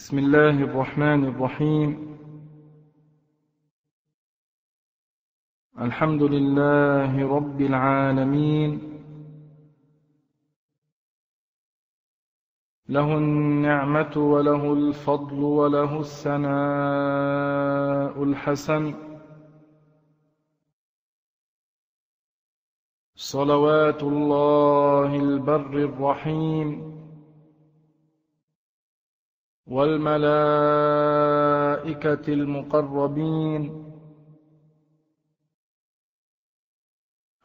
بسم الله الرحمن الرحيم. الحمد لله رب العالمين. له النعمة وله الفضل وله الثناء الحسن. صلوات الله البر الرحيم. والملائكة المقربين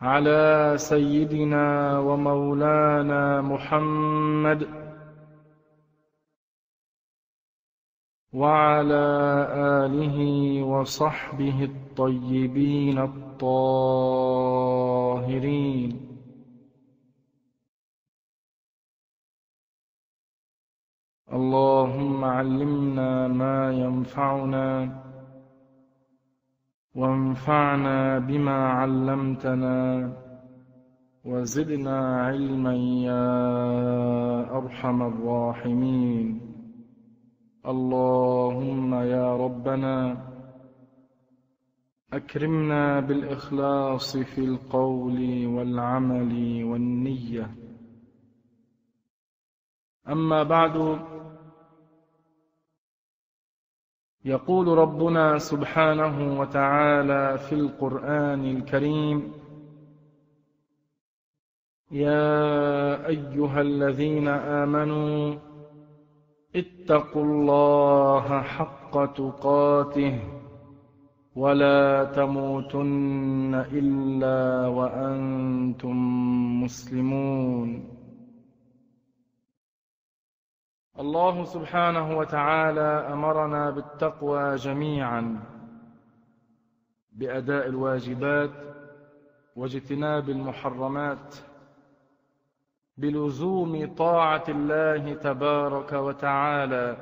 على سيدنا ومولانا محمد وعلى آله وصحبه الطيبين الطاهرين. اللهم علمنا ما ينفعنا وانفعنا بما علمتنا وزدنا علما يا أرحم الراحمين. اللهم يا ربنا أكرمنا بالإخلاص في القول والعمل والنية. أما بعد يقول ربنا سبحانه وتعالى في القرآن الكريم يا أيها الذين آمنوا اتقوا الله حق تقاته ولا تموتن إلا وأنتم مسلمون. الله سبحانه وتعالى أمرنا بالتقوى جميعا بأداء الواجبات واجتناب المحرمات بلزوم طاعة الله تبارك وتعالى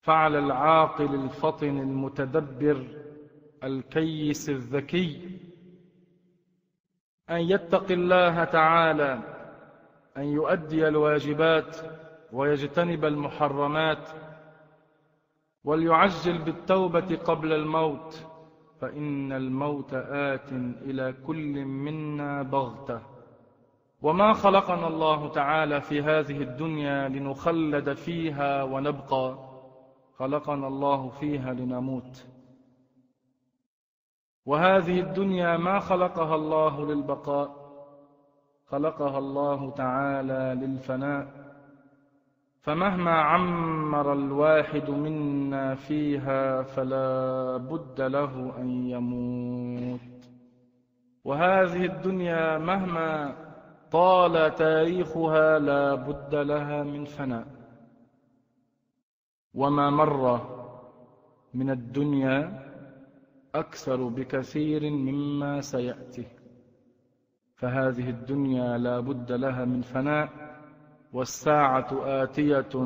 فعلى العاقل الفطن المتدبر الكيس الذكي أن يتقي الله تعالى أن يؤدي الواجبات ويجتنب المحرمات وليعجل بالتوبة قبل الموت فإن الموت آت إلى كل منا بغتة. وما خلقنا الله تعالى في هذه الدنيا لنخلد فيها ونبقى خلقنا الله فيها لنموت. وهذه الدنيا ما خلقها الله للبقاء خلقها الله تعالى للفناء فمهما عمر الواحد منا فيها فلا بد له أن يموت. وهذه الدنيا مهما طال تاريخها لا بد لها من فناء. وما مر من الدنيا أكثر بكثير مما سيأتي. فهذه الدنيا لا بد لها من فناء والساعة آتية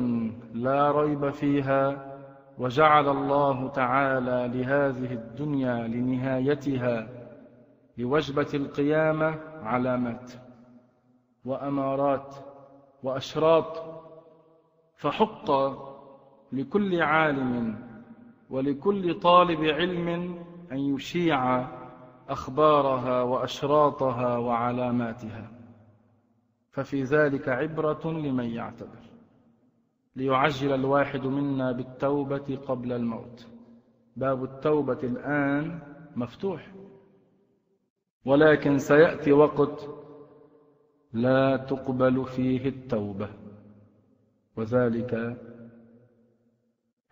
لا ريب فيها وجعل الله تعالى لهذه الدنيا لنهايتها لوجبة القيامة علامات وأمارات وأشراط فحق لكل عالم ولكل طالب علم أن يشيع أخبارها وأشراطها وعلاماتها. ففي ذلك عبرة لمن يعتبر. ليعجل الواحد منا بالتوبة قبل الموت. باب التوبة الآن مفتوح. ولكن سيأتي وقت لا تقبل فيه التوبة. وذلك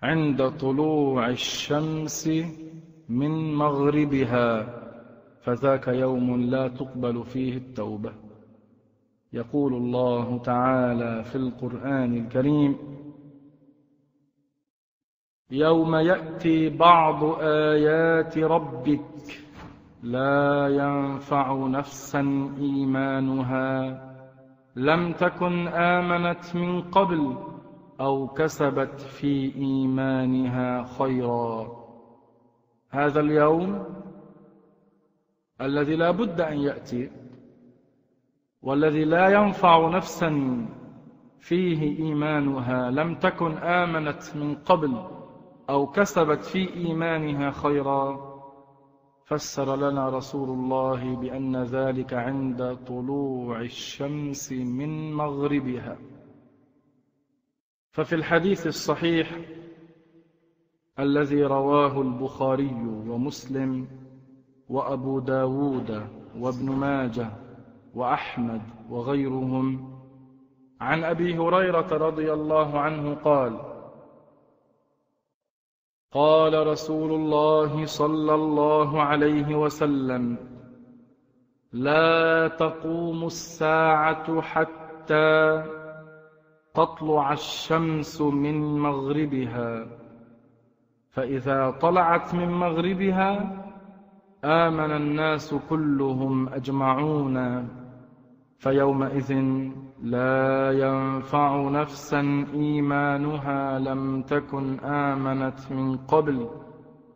عند طلوع الشمس من مغربها. فذاك يوم لا تقبل فيه التوبة. يقول الله تعالى في القرآن الكريم يوم يأتي بعض آيات ربك لا ينفع نفسا إيمانها لم تكن آمنت من قبل أو كسبت في إيمانها خيرا. هذا اليوم الذي لا بد أن يأتي والذي لا ينفع نفسا فيه إيمانها لم تكن آمنت من قبل أو كسبت في إيمانها خيرا. فسر لنا رسول الله بأن ذلك عند طلوع الشمس من مغربها. ففي الحديث الصحيح الذي رواه البخاري ومسلم وأبو داود وابن ماجه وأحمد وغيرهم. عن أبي هريرة رضي الله عنه قال قال رسول الله صلى الله عليه وسلم لا تقوم الساعة حتى تطلع الشمس من مغربها فإذا طلعت من مغربها آمن الناس كلهم أجمعون فيومئذ لا ينفع نفسا إيمانها لم تكن آمنت من قبل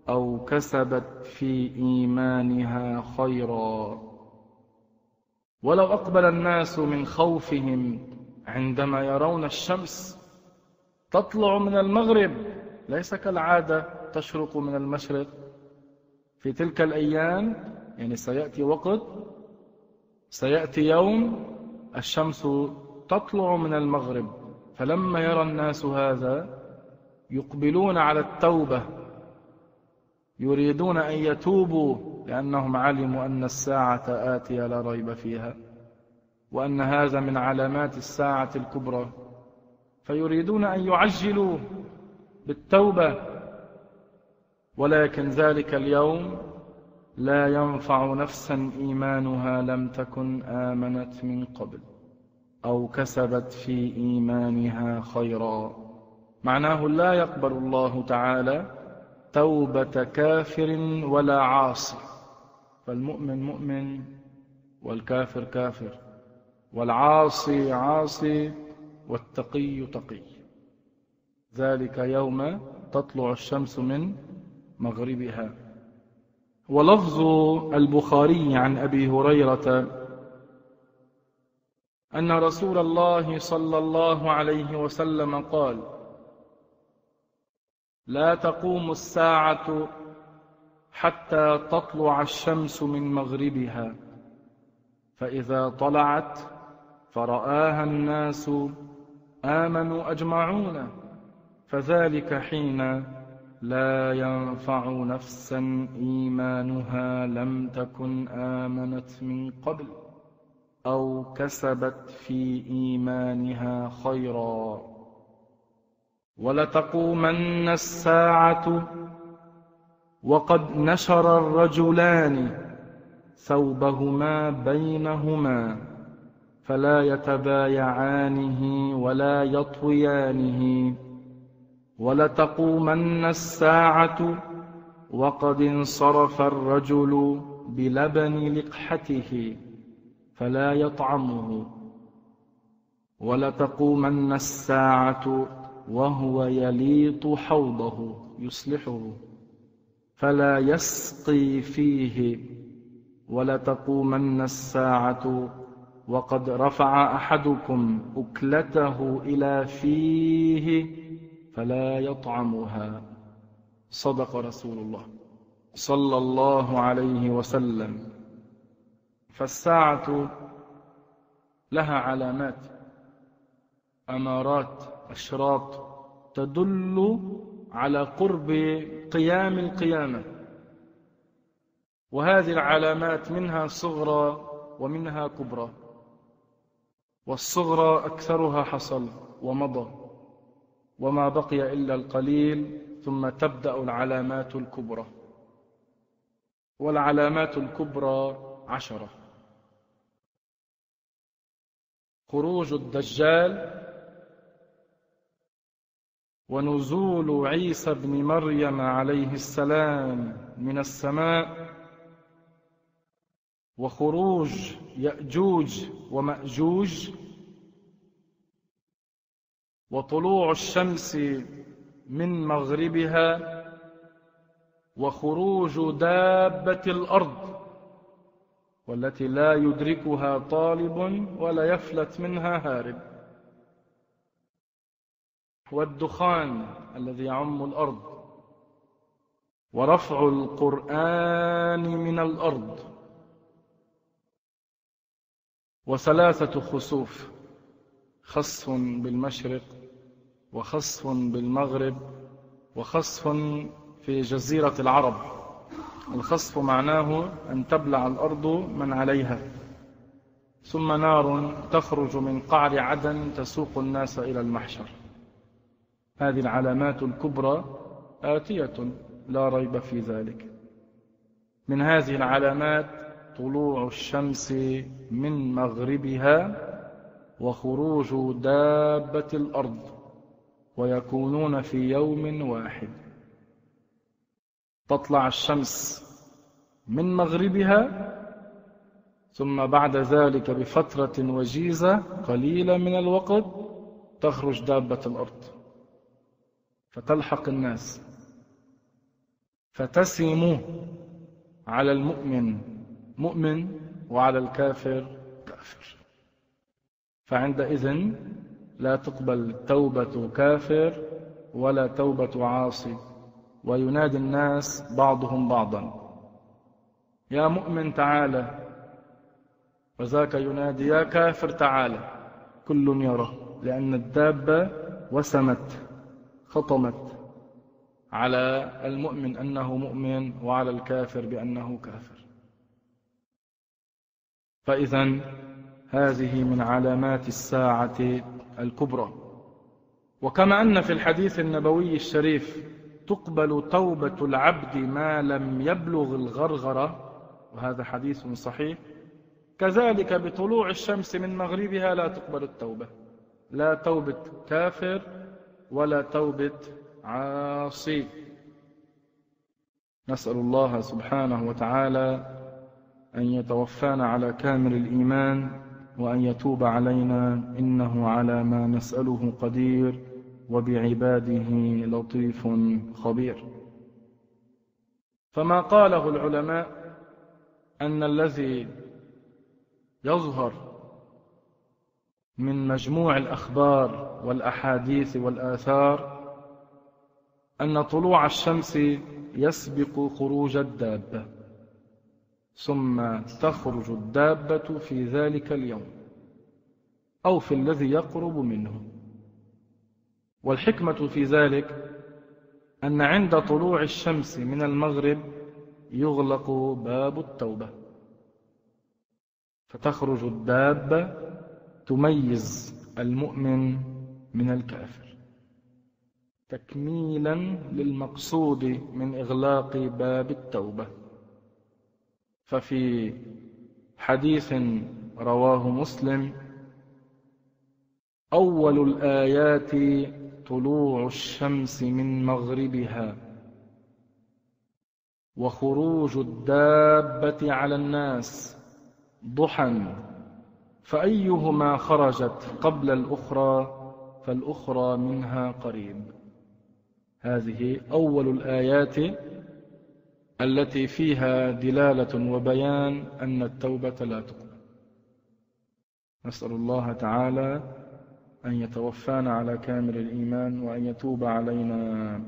أو كسبت في إيمانها خيرا. ولو أقبل الناس من خوفهم عندما يرون الشمس تطلع من المغرب ليس كالعادة تشرق من المشرق. في تلك الأيام يعني سيأتي وقت سيأتي يوم الشمس تطلع من المغرب فلما يرى الناس هذا يقبلون على التوبة يريدون أن يتوبوا لأنهم علموا أن الساعة آتية لا ريب فيها وأن هذا من علامات الساعة الكبرى فيريدون أن يعجلوا بالتوبة. ولكن ذلك اليوم لا ينفع نفسا إيمانها لم تكن آمنت من قبل أو كسبت في إيمانها خيرا. معناه لا يقبل الله تعالى توبة كافر ولا عاصي. فالمؤمن مؤمن والكافر كافر والعاصي عاصي والتقي تقي. ذلك يوم تطلع الشمس من مغربها. ولفظ البخاري عن أبي هريرة أن رسول الله صلى الله عليه وسلم قال لا تقوم الساعة حتى تطلع الشمس من مغربها. فإذا طلعت فرآها الناس آمنوا أجمعون. فذلك حين لا ينفع نفسا إيمانها لم تكن آمنت من قبل أو كسبت في إيمانها خيرا. ولتقومن الساعة وقد نشر الرجلان ثوبهما بينهما فلا يتبايعانه ولا يطويانه. ولتقومن الساعة وقد انصرف الرجل بلبن لقحته فلا يطعمه. ولتقومن الساعة وهو يليط حوضه يصلحه فلا يسقي فيه. ولتقومن الساعة وقد رفع أحدكم أكلته إلى فيه فلا يطعمها. صدق رسول الله صلى الله عليه وسلم. فالساعة لها علامات. أمارات أشراط تدل على قرب قيام القيامة. وهذه العلامات منها صغرى ومنها كبرى. والصغرى أكثرها حصل ومضى. وما بقي إلا القليل ثم تبدأ العلامات الكبرى. والعلامات الكبرى عشرة. خروج الدجال ونزول عيسى بن مريم عليه السلام من السماء وخروج يأجوج ومأجوج وطلوع الشمس من مغربها وخروج دابة الأرض والتي لا يدركها طالب ولا يفلت منها هارب. والدخان الذي يعم الأرض ورفع القرآن من الأرض وثلاثة خسوف خصف بالمشرق وخصف بالمغرب وخصف في جزيرة العرب. الخصف معناه أن تبلع الأرض من عليها. ثم نار تخرج من قعر عدن تسوق الناس إلى المحشر. هذه العلامات الكبرى آتية لا ريب في ذلك. من هذه العلامات طلوع الشمس من مغربها وخروج دابة الأرض. ويكونون في يوم واحد. تطلع الشمس من مغربها ثم بعد ذلك بفترة وجيزة قليلة من الوقت تخرج دابة الأرض. فتلحق الناس. فتسم على المؤمن مؤمن وعلى الكافر كافر. فعندئذ لا تقبل توبة كافر ولا توبة عاصي. وينادي الناس بعضهم بعضا. يا مؤمن تعالى وذاك ينادي يا كافر تعالى كل يرى لأن الدابة وسمت خطمت على المؤمن أنه مؤمن وعلى الكافر بأنه كافر. فإذا هذه من علامات الساعة الكبرى. وكما أن في الحديث النبوي الشريف تقبل توبة العبد ما لم يبلغ الغرغرة وهذا حديث صحيح كذلك بطلوع الشمس من مغربها لا تقبل التوبة. لا توبة كافر ولا توبة عاصي. نسأل الله سبحانه وتعالى أن يتوفانا على كامل الإيمان وأن يتوب علينا إنه على ما نسأله قدير وبعباده لطيف خبير. فما قاله العلماء أن الذي يظهر من مجموع الأخبار والأحاديث والآثار أن طلوع الشمس يسبق خروج الدابة. ثم تخرج الدابة في ذلك اليوم أو في الذي يقرب منه. والحكمة في ذلك أن عند طلوع الشمس من المغرب يغلق باب التوبة. فتخرج الدابة تميز المؤمن من الكافر تكميلا للمقصود من إغلاق باب التوبة. ففي حديث رواه مسلم أول الآيات طلوع الشمس من مغربها وخروج الدابة على الناس ضحى فأيهما خرجت قبل الأخرى فالأخرى منها قريب. هذه أول الآيات التي فيها دلالة وبيان أن التوبة لا تقبل. نسأل الله تعالى أن يتوفانا على كامل الإيمان وأن يتوب علينا.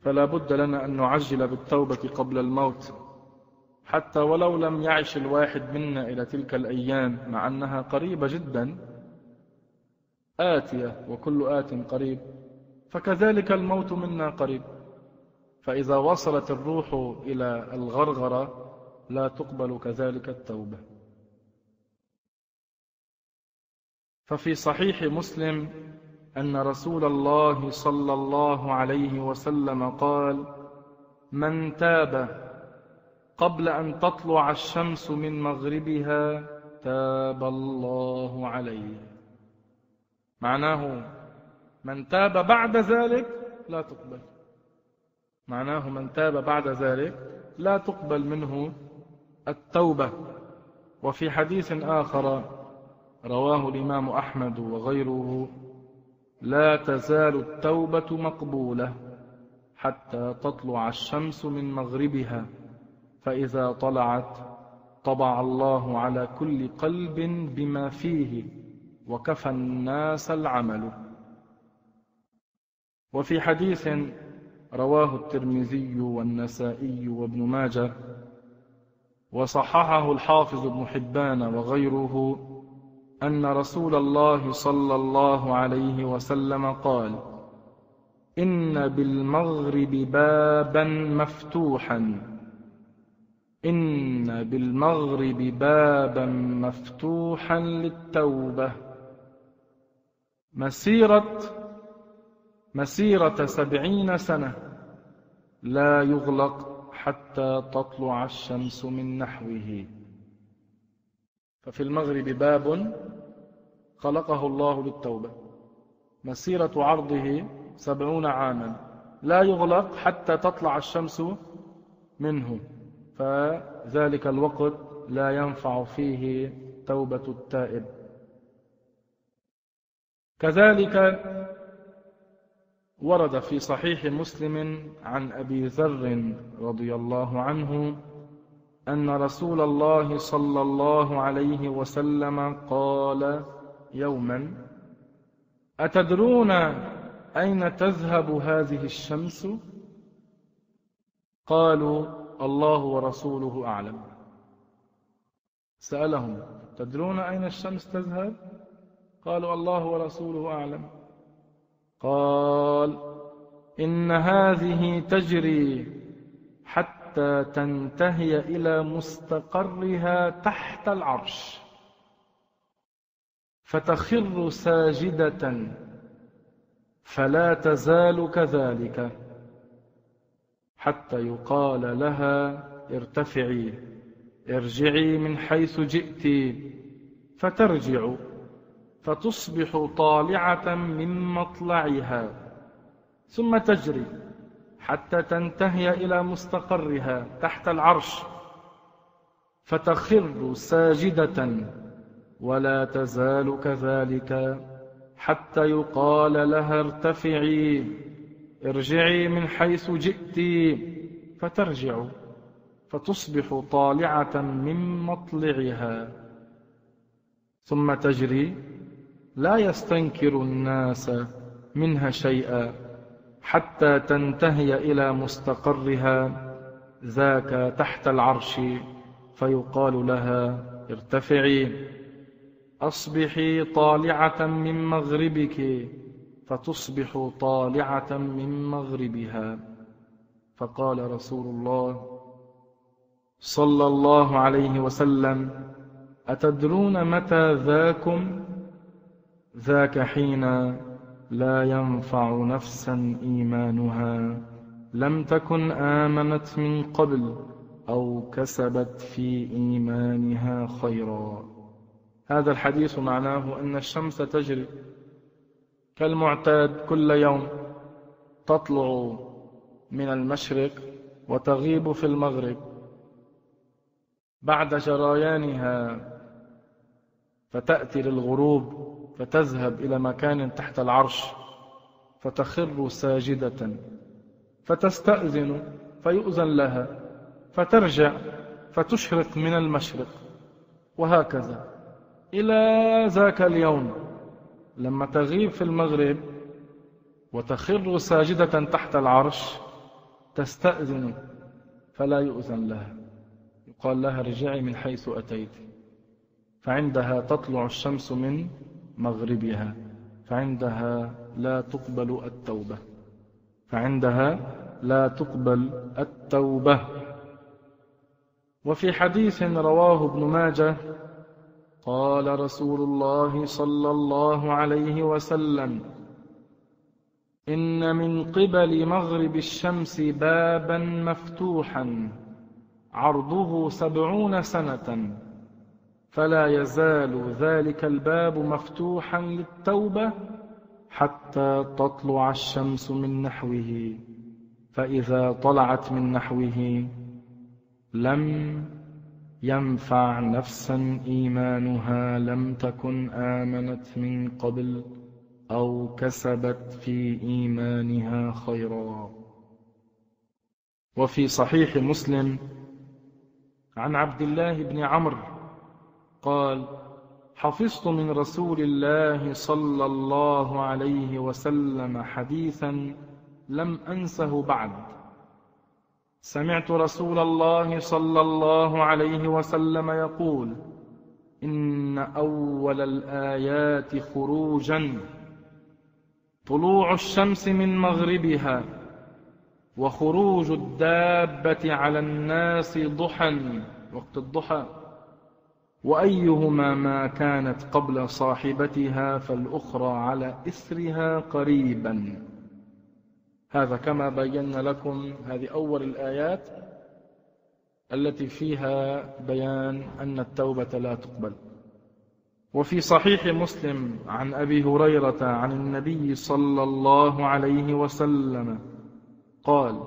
فلا بد لنا أن نعجل بالتوبة قبل الموت حتى ولو لم يعش الواحد منا إلى تلك الأيام مع أنها قريبة جدا آتية وكل آت قريب فكذلك الموت منا قريب. فإذا وصلت الروح إلى الغرغرة لا تقبل كذلك التوبة. ففي صحيح مسلم أن رسول الله صلى الله عليه وسلم قال من تاب قبل أن تطلع الشمس من مغربها تاب الله عليه. معناه من تاب بعد ذلك لا تقبل. معناه من تاب بعد ذلك لا تقبل منه التوبة. وفي حديث آخر رواه الإمام أحمد وغيره لا تزال التوبة مقبولة حتى تطلع الشمس من مغربها فإذا طلعت طبع الله على كل قلب بما فيه وكفى الناس العمل. وفي حديث رواه الترمذي والنسائي وابن ماجه وصححه الحافظ ابن حبان وغيره أن رسول الله صلى الله عليه وسلم قال إن بالمغرب بابا مفتوحا. إن بالمغرب بابا مفتوحا للتوبة. مسيرة مسيرة سبعين سنة. لا يغلق حتى تطلع الشمس من نحوه. ففي المغرب باب خلقه الله للتوبة مسيرة عرضه سبعون عاما. لا يغلق حتى تطلع الشمس منه. فذلك الوقت لا ينفع فيه توبة التائب. كذلك ورد في صحيح مسلم عن أبي ذر رضي الله عنه أن رسول الله صلى الله عليه وسلم قال يوما أتدرون أين تذهب هذه الشمس؟ قالوا الله ورسوله أعلم. سألهم تدرون أين الشمس تذهب؟ قالوا الله ورسوله أعلم. قال إن هذه تجري حتى تنتهي إلى مستقرها تحت العرش. فتخر ساجدة فلا تزال كذلك حتى يقال لها ارتفعي ارجعي من حيث جئت فترجع فتصبح طالعة من مطلعها ثم تجري حتى تنتهي إلى مستقرها تحت العرش. فتخر ساجدة ولا تزال كذلك حتى يقال لها ارتفعي ارجعي من حيث جئت فترجع فتصبح طالعة من مطلعها. ثم تجري لا يستنكر الناس منها شيئا حتى تنتهي إلى مستقرها ذاك تحت العرش فيقال لها ارتفعي. أصبحي طالعة من مغربك فتصبح طالعة من مغربها. فقال رسول الله صلى الله عليه وسلم أتدرون متى ذاكم؟ ذاك حين لا ينفع نفسا إيمانها لم تكن آمنت من قبل أو كسبت في إيمانها خيرا. هذا الحديث معناه أن الشمس تجري كالمعتاد كل يوم تطلع من المشرق وتغيب في المغرب. بعد جريانها فتأتي للغروب فتذهب إلى مكان تحت العرش فتخر ساجدة فتستأذن فيؤذن لها فترجع فتشرق من المشرق وهكذا. إلى ذاك اليوم لما تغيب في المغرب وتخر ساجدة تحت العرش تستأذن فلا يؤذن لها. يقال لها ارجعي من حيث أتيت فعندها تطلع الشمس من مغربها فعندها لا تقبل التوبة. فعندها لا تقبل التوبة. وفي حديث رواه ابن ماجه قال رسول الله صلى الله عليه وسلم إن من قبل مغرب الشمس بابا مفتوحا عرضه سبعون سنة. فلا يزال ذلك الباب مفتوحا للتوبة حتى تطلع الشمس من نحوه. فإذا طلعت من نحوه لم ينفع نفسا إيمانها لم تكن آمنت من قبل أو كسبت في إيمانها خيرا. وفي صحيح مسلم عن عبد الله بن عمرو قال حفظت من رسول الله صلى الله عليه وسلم حديثا لم أنسه بعد. سمعت رسول الله صلى الله عليه وسلم يقول إن أول الآيات خروجا. طلوع الشمس من مغربها وخروج الدابة على الناس ضحى وقت الضحى. وأيهما ما كانت قبل صاحبتها فالأخرى على إثرها قريبا. هذا كما بينا لكم هذه أول الآيات التي فيها بيان أن التوبة لا تقبل. وفي صحيح مسلم عن أبي هريرة عن النبي صلى الله عليه وسلم قال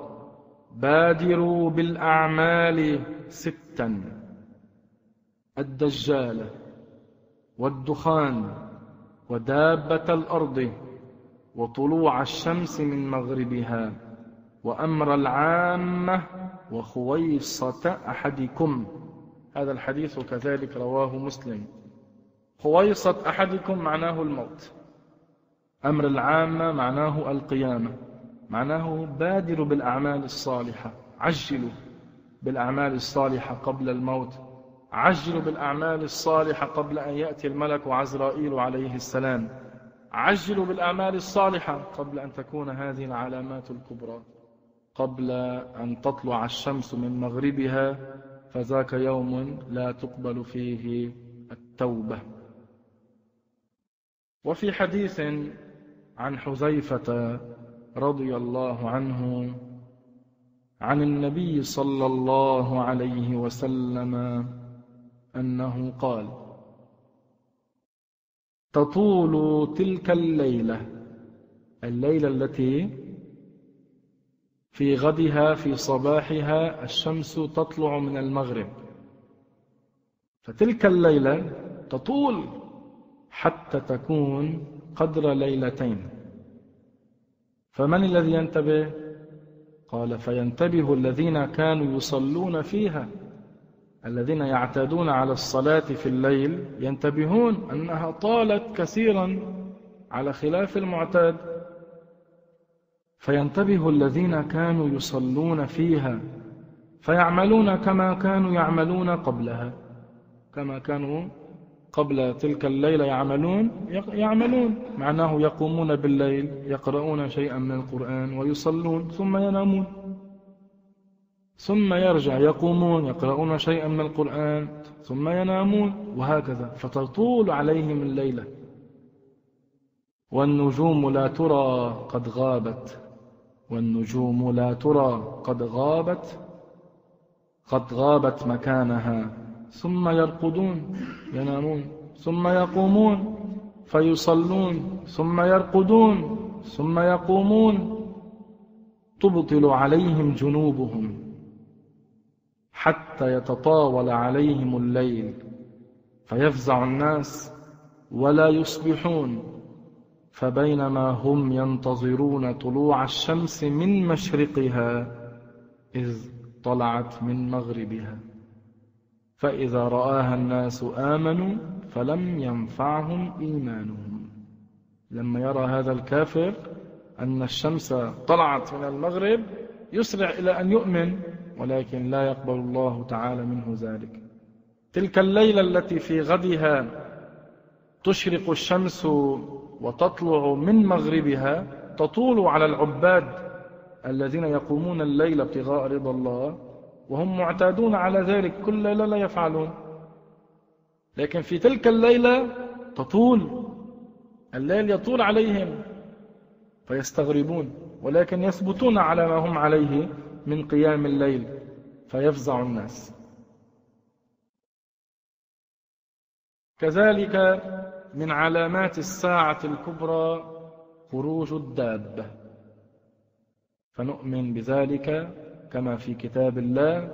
بادروا بالأعمال ستا. الدجال والدخان ودابة الأرض وطلوع الشمس من مغربها وأمر العامة وخويصة أحدكم. هذا الحديث كذلك رواه مسلم. خويصة أحدكم معناه الموت. أمر العامة معناه القيامة. معناه بادروا بالأعمال الصالحة. عجلوا بالأعمال الصالحة قبل الموت. عجلوا بالأعمال الصالحة قبل أن يأتي الملك عزرائيل عليه السلام. عجلوا بالأعمال الصالحة قبل أن تكون هذه العلامات الكبرى. قبل أن تطلع الشمس من مغربها فذاك يوم لا تقبل فيه التوبة. وفي حديث عن حذيفة رضي الله عنه عن النبي صلى الله عليه وسلم أنه قال تطول تلك الليلة. الليلة التي في غدها في صباحها الشمس تطلع من المغرب. فتلك الليلة تطول حتى تكون قدر ليلتين. فمن الذي ينتبه؟ قال فينتبه الذين كانوا يصلون فيها. الذين يعتادون على الصلاة في الليل ينتبهون أنها طالت كثيرا على خلاف المعتاد. فينتبه الذين كانوا يصلون فيها فيعملون كما كانوا يعملون قبلها. كما كانوا قبل تلك الليلة يعملون يعملون. معناه يقومون بالليل يقرؤون شيئا من القرآن ويصلون ثم ينامون. ثم يرجع يقومون يقرؤون شيئا من القرآن ثم ينامون وهكذا. فتطول عليهم الليلة. والنجوم لا ترى قد غابت. والنجوم لا ترى قد غابت. قد غابت مكانها. ثم يرقدون ينامون. ثم يقومون فيصلون. ثم يرقدون ثم يقومون. تبطل عليهم جنوبهم. حتى يتطاول عليهم الليل. فيفزع الناس ولا يصبحون. فبينما هم ينتظرون طلوع الشمس من مشرقها إذ طلعت من مغربها. فإذا رآها الناس آمنوا فلم ينفعهم إيمانهم. لما يرى هذا الكافر أن الشمس طلعت من المغرب يسرع إلى أن يؤمن. ولكن لا يقبل الله تعالى منه ذلك. تلك الليلة التي في غدها تشرق الشمس وتطلع من مغربها تطول على العباد الذين يقومون الليل ابتغاء رضا الله وهم معتادون على ذلك كل ليلة لا يفعلون. لكن في تلك الليلة تطول الليل يطول عليهم فيستغربون ولكن يثبتون على ما هم عليه. من قيام الليل فيفزع الناس. كذلك من علامات الساعة الكبرى خروج الدابة. فنؤمن بذلك كما في كتاب الله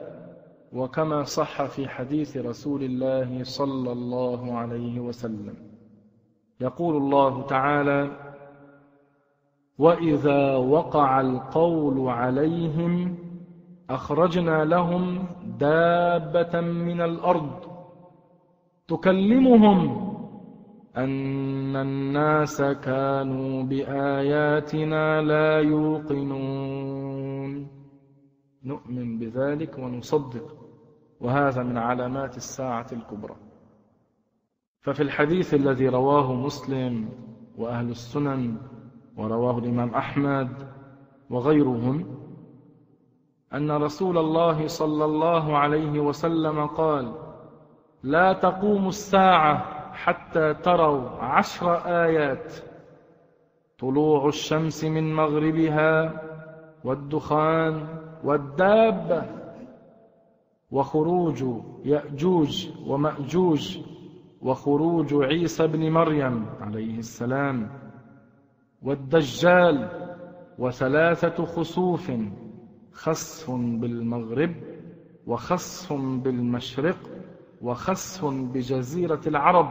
وكما صح في حديث رسول الله صلى الله عليه وسلم. يقول الله تعالى وإذا وقع القول عليهم أخرجنا لهم دابة من الأرض تكلمهم أن الناس كانوا بآياتنا لا يوقنون. نؤمن بذلك ونصدق وهذا من علامات الساعة الكبرى. ففي الحديث الذي رواه مسلم وأهل السنن ورواه الإمام أحمد وغيرهم أن رسول الله صلى الله عليه وسلم قال لا تقوم الساعة حتى تروا عشر آيات. طلوع الشمس من مغربها والدخان والدابة وخروج يأجوج ومأجوج وخروج عيسى بن مريم عليه السلام والدجال وثلاثة خسوف خسف بالمغرب وخسف بالمشرق وخسف بجزيرة العرب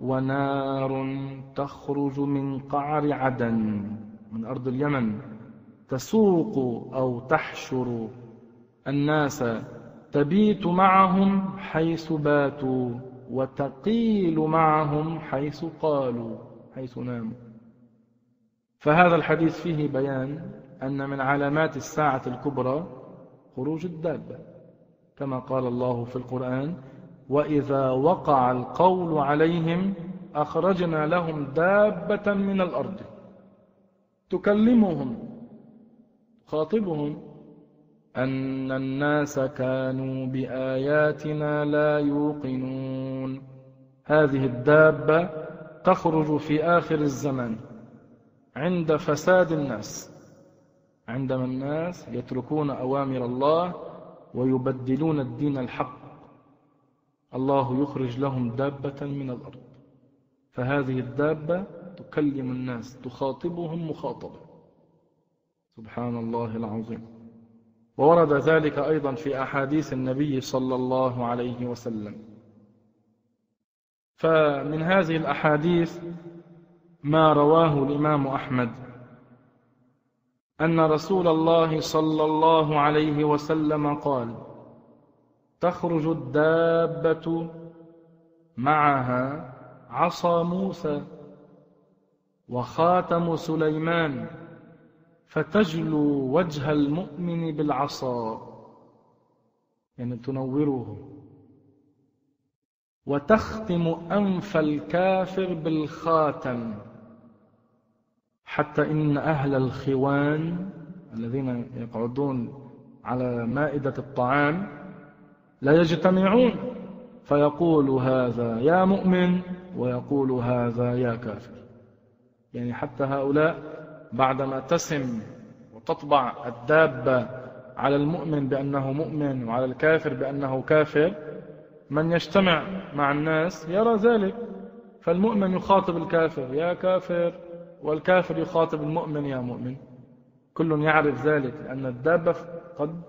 ونار تخرج من قعر عدن من أرض اليمن تسوق أو تحشر الناس تبيت معهم حيث باتوا وتقيل معهم حيث قالوا حيث ناموا فهذا الحديث فيه بيان أن من علامات الساعة الكبرى خروج الدابة كما قال الله في القرآن وإذا وقع القول عليهم أخرجنا لهم دابة من الأرض تكلمهم خاطبهم أن الناس كانوا بآياتنا لا يوقنون. هذه الدابة تخرج في آخر الزمان. عند فساد الناس. عندما الناس يتركون أوامر الله ويبدلون الدين الحق. الله يخرج لهم دابة من الأرض. فهذه الدابة تكلم الناس تخاطبهم مخاطبة. سبحان الله العظيم. وورد ذلك أيضا في أحاديث النبي صلى الله عليه وسلم. فمن هذه الأحاديث ما رواه الإمام أحمد. أن رسول الله صلى الله عليه وسلم قال تخرج الدابة معها عصا موسى وخاتم سليمان فتجلو وجه المؤمن بالعصا. يعني تنوره. وتختم أنف الكافر بالخاتم. حتى إن أهل الخوان الذين يقعدون على مائدة الطعام لا يجتمعون. فيقول هذا يا مؤمن ويقول هذا يا كافر. يعني حتى هؤلاء بعدما تسم وتطبع الدابة على المؤمن بأنه مؤمن وعلى الكافر بأنه كافر من يجتمع مع الناس يرى ذلك. فالمؤمن يخاطب الكافر يا كافر والكافر يخاطب المؤمن يا مؤمن. كل يعرف ذلك لأن الدابة قد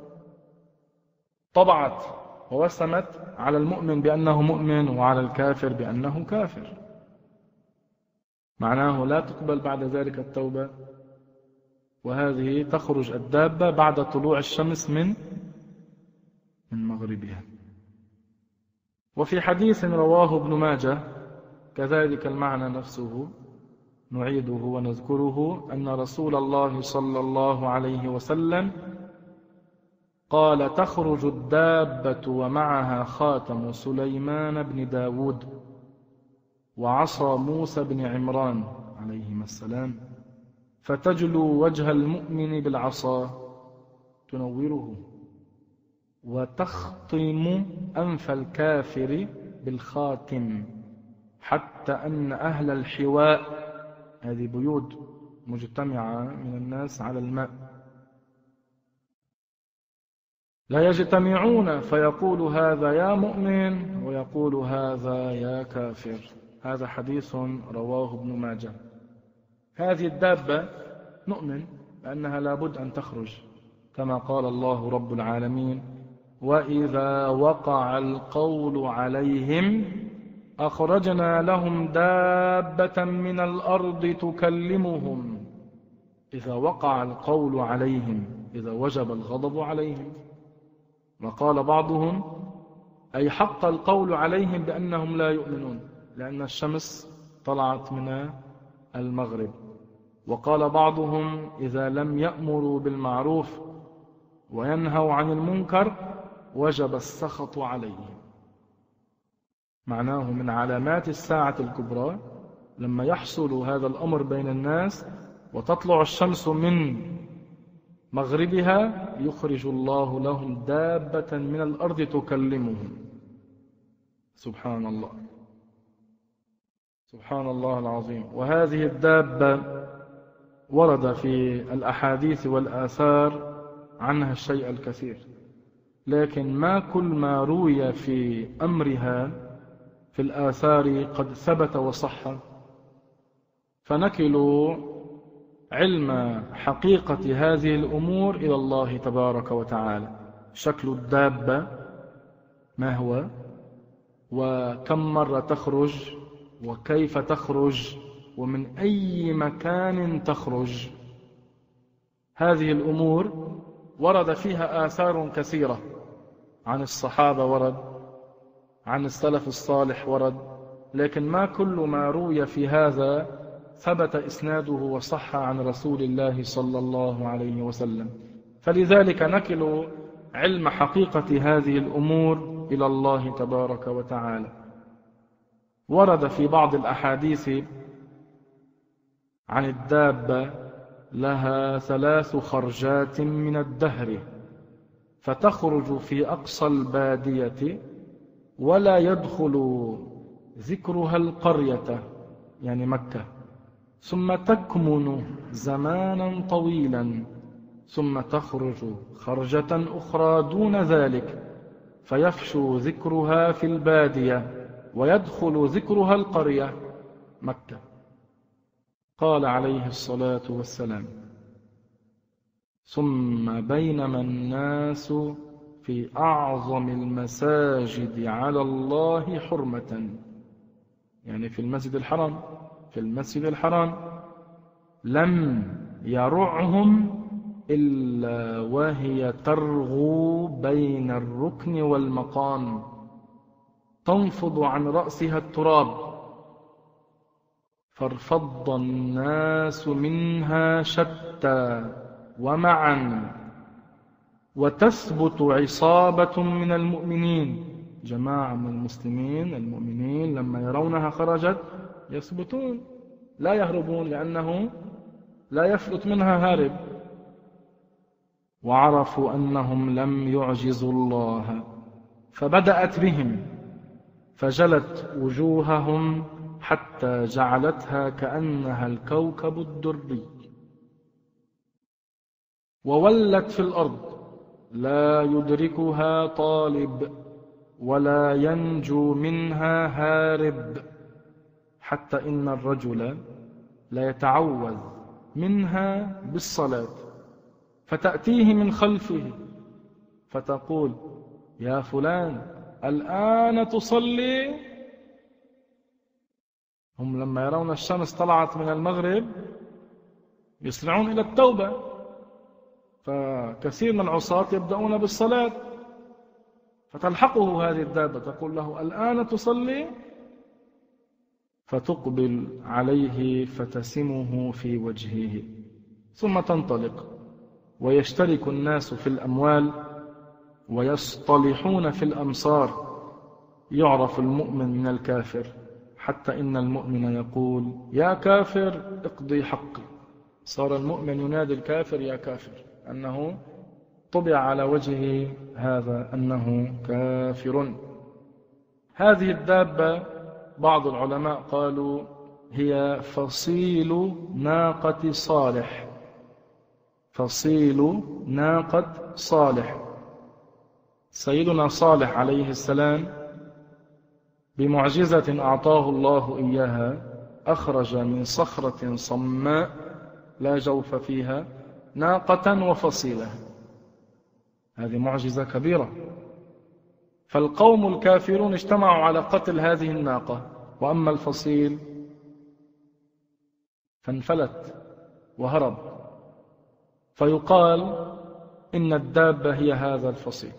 طبعت ووسمت على المؤمن بأنه مؤمن وعلى الكافر بأنه كافر. معناه لا تقبل بعد ذلك التوبة. وهذه تخرج الدابة بعد طلوع الشمس من من مغربها. وفي حديث رواه ابن ماجه كذلك المعنى نفسه. نعيده ونذكره أن رسول الله صلى الله عليه وسلم قال تخرج الدابة ومعها خاتم سليمان بن داود وعصى موسى بن عمران عليهما السلام فتجلو وجه المؤمن بالعصا تنوره وتخطم أنف الكافر بالخاتم حتى أن أهل الحواء هذه بيوت مجتمعة من الناس على الماء. لا يجتمعون فيقول هذا يا مؤمن ويقول هذا يا كافر. هذا حديث رواه ابن ماجه. هذه الدابة نؤمن بأنها لابد أن تخرج. كما قال الله رب العالمين وإذا وقع القول عليهم أخرجنا لهم دابة من الأرض تكلمهم. إذا وقع القول عليهم إذا وجب الغضب عليهم. وقال بعضهم أي حق القول عليهم بأنهم لا يؤمنون لأن الشمس طلعت من المغرب. وقال بعضهم إذا لم يأمروا بالمعروف وينهوا عن المنكر وجب السخط عليهم. معناه من علامات الساعة الكبرى لما يحصل هذا الأمر بين الناس وتطلع الشمس من مغربها يخرج الله لهم دابة من الأرض تكلمهم. سبحان الله سبحان الله العظيم. وهذه الدابة ورد في الأحاديث والآثار عنها الشيء الكثير. لكن ما كل ما روي في أمرها في الآثار قد ثبت وصح. فنكل علم حقيقة هذه الأمور إلى الله تبارك وتعالى. شكل الدابة ما هو؟ وكم مرة تخرج؟ وكيف تخرج؟ ومن أي مكان تخرج؟ هذه الأمور ورد فيها آثار كثيرة عن الصحابة ورد عن السلف الصالح ورد لكن ما كل ما روي في هذا ثبت إسناده وصح عن رسول الله صلى الله عليه وسلم. فلذلك نكل علم حقيقة هذه الأمور إلى الله تبارك وتعالى. ورد في بعض الأحاديث عن الدابة لها ثلاث خرجات من الدهر فتخرج في أقصى البادية ولا يدخل ذكرها القرية يعني مكة. ثم تكمن زمانا طويلا ثم تخرج خرجة أخرى دون ذلك فيفشو ذكرها في البادية ويدخل ذكرها القرية مكة. قال عليه الصلاة والسلام ثم بينما الناس في أعظم المساجد على الله حرمة. يعني في المسجد الحرام في المسجد الحرام لم يرعهم إلا وهي ترغو بين الركن والمقام تنفض عن رأسها التراب فارفض الناس منها شتى ومعا. وتثبت عصابة من المؤمنين. جماعة من المسلمين المؤمنين لما يرونها خرجت يثبتون. لا يهربون لأنه لا يفلت منها هارب. وعرفوا أنهم لم يعجزوا الله فبدأت بهم. فجلت وجوههم حتى جعلتها كأنها الكوكب الدري. وولت في الأرض. لا يدركها طالب ولا ينجو منها هارب. حتى إن الرجل لا يتعوذ منها بالصلاة. فتأتيه من خلفه فتقول يا فلان الآن تصلي? هم لما يرون الشمس طلعت من المغرب يسرعون إلى التوبة. فكثير من العصاة يبدأون بالصلاة فتلحقه هذه الدابة تقول له الآن تصلي؟ فتقبل عليه فتسمه في وجهه ثم تنطلق ويشترك الناس في الأموال ويصطلحون في الأمصار يعرف المؤمن من الكافر حتى إن المؤمن يقول يا كافر اقضي حقي صار المؤمن ينادي الكافر يا كافر. أنه طبع على وجهه هذا أنه كافر. هذه الدابة بعض العلماء قالوا هي فصيل ناقة صالح. فصيل ناقة صالح. سيدنا صالح عليه السلام بمعجزة أعطاه الله إياها أخرج من صخرة صماء لا جوف فيها ناقة وفصيلة. هذه معجزة كبيرة. فالقوم الكافرون اجتمعوا على قتل هذه الناقة. وأما الفصيل فانفلت وهرب. فيقال إن الدابة هي هذا الفصيل.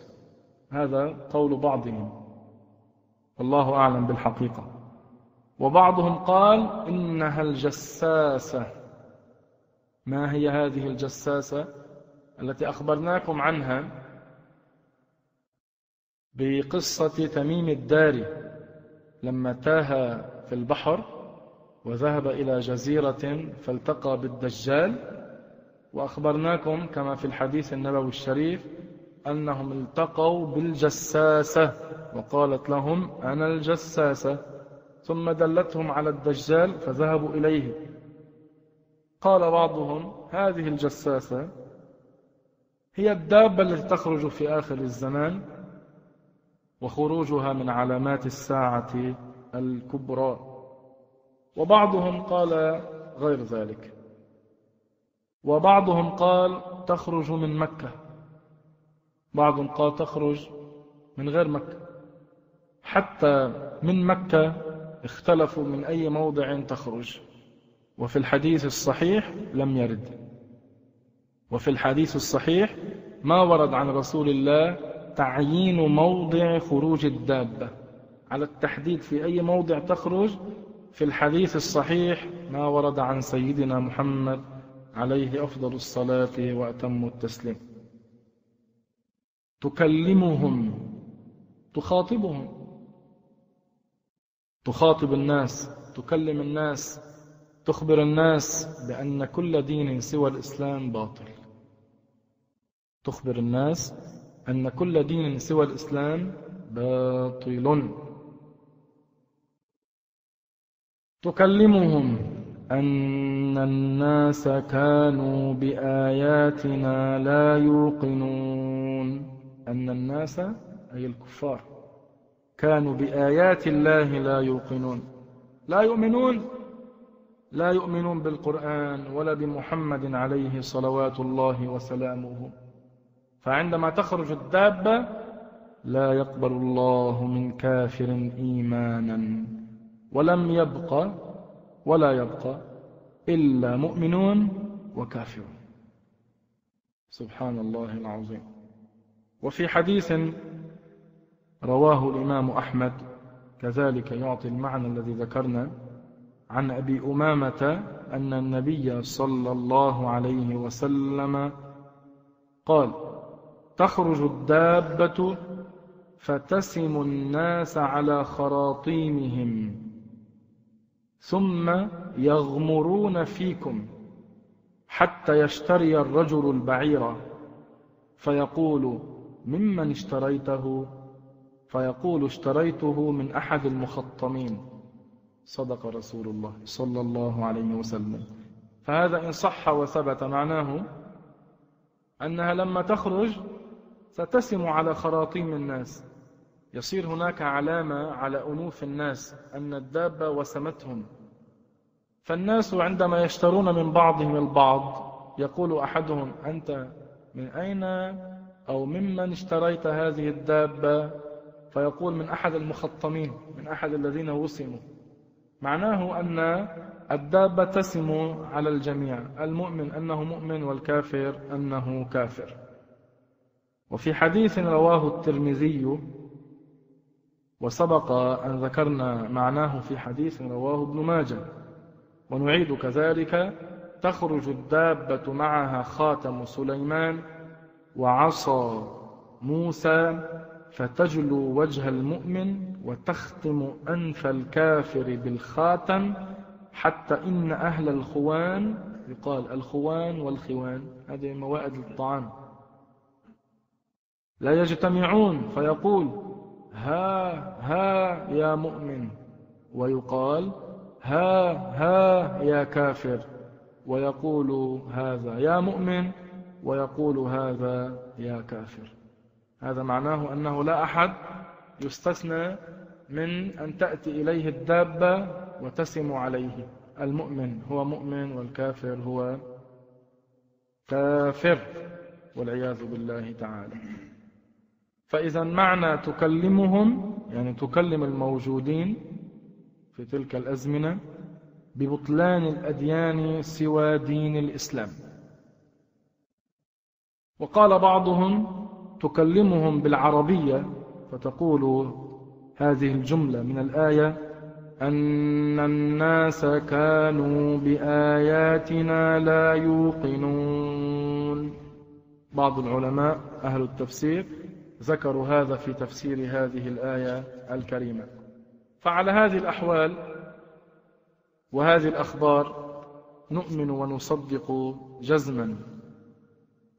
هذا قول بعضهم. والله أعلم بالحقيقة. وبعضهم قال إنها الجساسة. ما هي هذه الجساسة التي أخبرناكم عنها بقصة تميم الداري لما تاه في البحر وذهب إلى جزيرة فالتقى بالدجال. وأخبرناكم كما في الحديث النبوي الشريف أنهم التقوا بالجساسة وقالت لهم أنا الجساسة. ثم دلتهم على الدجال فذهبوا إليه. قال بعضهم هذه الجساسة هي الدابة التي تخرج في آخر الزمان وخروجها من علامات الساعة الكبرى. وبعضهم قال غير ذلك. وبعضهم قال تخرج من مكة. بعضهم قال تخرج من غير مكة. حتى من مكة اختلفوا من أي موضع تخرج. وفي الحديث الصحيح لم يرد. وفي الحديث الصحيح ما ورد عن رسول الله تعيين موضع خروج الدابة. على التحديد في أي موضع تخرج في الحديث الصحيح ما ورد عن سيدنا محمد عليه أفضل الصلاة وأتم التسليم. تكلمهم تخاطبهم تخاطب الناس تكلم الناس تخبر الناس بأن كل دين سوى الإسلام باطل. تخبر الناس أن كل دين سوى الإسلام باطل. تكلمهم أن الناس كانوا بآياتنا لا يوقنون. أن الناس أي الكفار كانوا بآيات الله لا يوقنون. لا يؤمنون. لا يؤمنون بالقرآن ولا بمحمد عليه صلوات الله وسلامه. فعندما تخرج الدابة لا يقبل الله من كافر إيمانا. ولم يبقى ولا يبقى إلا مؤمنون وكافرون. سبحان الله العظيم. وفي حديث رواه الإمام أحمد كذلك يعطي المعنى الذي ذكرنا عن أبي أمامة أن النبي صلى الله عليه وسلم قال تخرج الدابة فتسم الناس على خراطيمهم ثم يغمرون فيكم حتى يشتري الرجل البعير فيقول ممن اشتريته؟ فيقول اشتريته من أحد المخطمين. صدق رسول الله صلى الله عليه وسلم. فهذا إن صح وثبت معناه أنها لما تخرج ستسم على خراطيم الناس. يصير هناك علامة على أنوف الناس أن الدابة وسمتهم. فالناس عندما يشترون من بعضهم البعض يقول أحدهم أنت من أين أو ممن اشتريت هذه الدابة؟ فيقول من أحد المخطمين من أحد الذين وسموا. معناه أن الدابة تسم على الجميع. المؤمن أنه مؤمن والكافر أنه كافر. وفي حديث رواه الترمذي وسبق أن ذكرنا معناه في حديث رواه ابن ماجه. ونعيد كذلك تخرج الدابة معها خاتم سليمان وعصا موسى فتجلو وجه المؤمن وتختم أنف الكافر بالخاتم حتى إن أهل الخوان يقال الخوان والخوان هذه موائد الطعام لا يجتمعون فيقول ها ها يا مؤمن ويقال ها ها يا كافر ويقول هذا يا مؤمن ويقول هذا يا كافر. هذا معناه أنه لا أحد يستثنى من أن تأتي إليه الدابة وتسم عليه. المؤمن هو مؤمن والكافر هو كافر والعياذ بالله تعالى. فإذا معنى تكلمهم يعني تكلم الموجودين في تلك الأزمنة ببطلان الأديان سوى دين الإسلام. وقال بعضهم تكلمهم بالعربية فتقول هذه الجملة من الآية أن الناس كانوا بآياتنا لا يوقنون. بعض العلماء أهل التفسير ذكروا هذا في تفسير هذه الآية الكريمة. فعلى هذه الأحوال وهذه الأخبار نؤمن ونصدق جزما.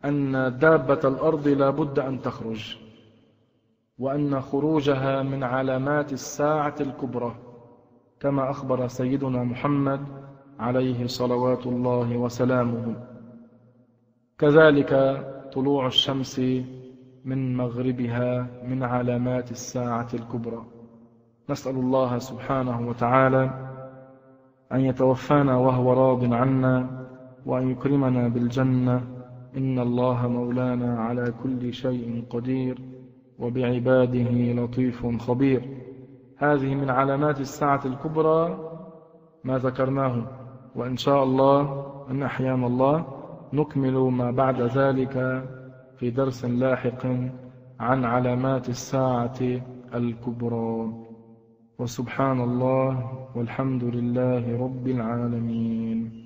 أن دابة الأرض لا بد أن تخرج وأن خروجها من علامات الساعة الكبرى كما أخبر سيدنا محمد عليه صلوات الله وسلامه. كذلك طلوع الشمس من مغربها من علامات الساعة الكبرى. نسأل الله سبحانه وتعالى أن يتوفانا وهو راض عنا وأن يكرمنا بالجنة إن الله مولانا على كل شيء قدير وبعباده لطيف خبير. هذه من علامات الساعة الكبرى ما ذكرناه وإن شاء الله أن أحيانا الله نكمل ما بعد ذلك في درس لاحق عن علامات الساعة الكبرى. وسبحان الله والحمد لله رب العالمين.